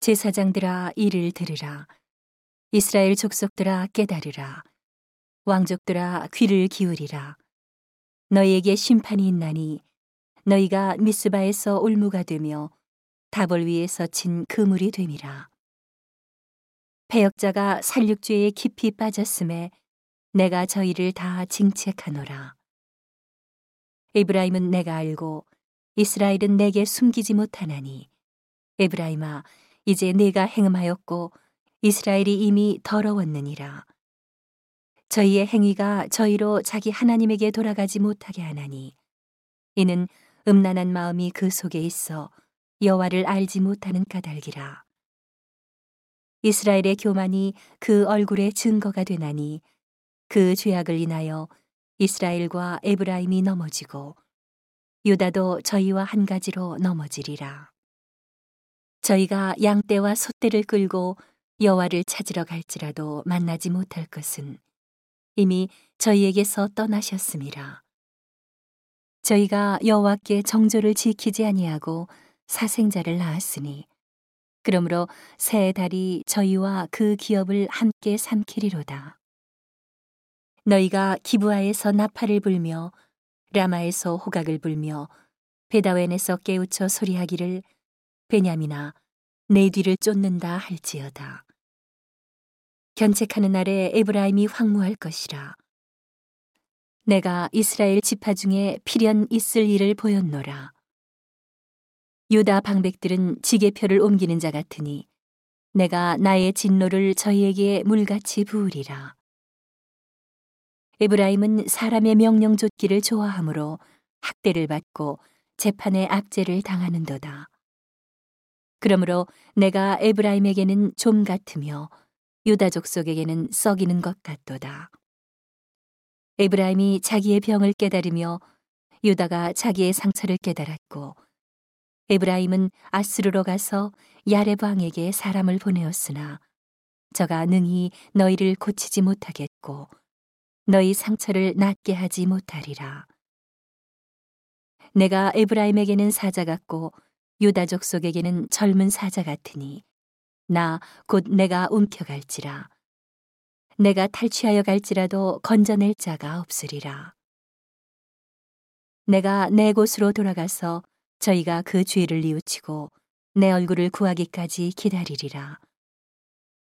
제사장들아 이를 들으라. 이스라엘 족속들아 깨달으라. 왕족들아 귀를 기울이라. 너희에게 심판이 있나니 너희가 미스바에서 올무가 되며 다볼 위에서 친 그물이 됨이라. 패역자가 살육죄에 깊이 빠졌음에 내가 저희를 다 징책하노라. 에브라임은 내가 알고 이스라엘은 내게 숨기지 못하나니 에브라임아 이제 내가 행음하였고 이스라엘이 이미 더러웠느니라. 저희의 행위가 저희로 자기 하나님에게 돌아가지 못하게 하나니 이는 음란한 마음이 그 속에 있어 여호와를 알지 못하는 까닭이라. 이스라엘의 교만이 그 얼굴에 증거가 되나니 그 죄악을 인하여 이스라엘과 에브라임이 넘어지고 유다도 저희와 한 가지로 넘어지리라. 저희가 양떼와 소떼를 끌고 여호와를 찾으러 갈지라도 만나지 못할 것은 이미 저희에게서 떠나셨음이라. 저희가 여호와께 정조를 지키지 아니하고 사생자를 낳았으니 그러므로 새 달이 저희와 그 기업을 함께 삼키리로다. 너희가 기부하에서 나팔을 불며 라마에서 호각을 불며 베다웬에서 깨우쳐 소리하기를 베냐미나 내 뒤를 쫓는다 할지어다. 견책하는 날에 에브라임이 황무할 것이라. 내가 이스라엘 지파 중에 필연 있을 일을 보였노라. 유다 방백들은 지게표를 옮기는 자 같으니 내가 나의 진노를 저희에게 물같이 부으리라. 에브라임은 사람의 명령 좇기를 좋아하므로 학대를 받고 재판의 악재를 당하는도다. 그러므로 내가 에브라임에게는 좀 같으며 유다족 속에게는 썩이는 것 같도다. 에브라임이 자기의 병을 깨달으며 유다가 자기의 상처를 깨달았고 에브라임은 아스르로 가서 야레방에게 사람을 보내었으나 저가 능히 너희를 고치지 못하겠고 너희 상처를 낫게 하지 못하리라. 내가 에브라임에게는 사자 같고 유다족 속에게는 젊은 사자 같으니 나 곧 내가 움켜갈지라. 내가 탈취하여 갈지라도 건져낼 자가 없으리라. 내가 내 곳으로 돌아가서 저희가 그 죄를 뉘우치고 내 얼굴을 구하기까지 기다리리라.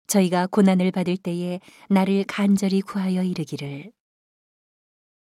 저희가 고난을 받을 때에 나를 간절히 구하여 이르기를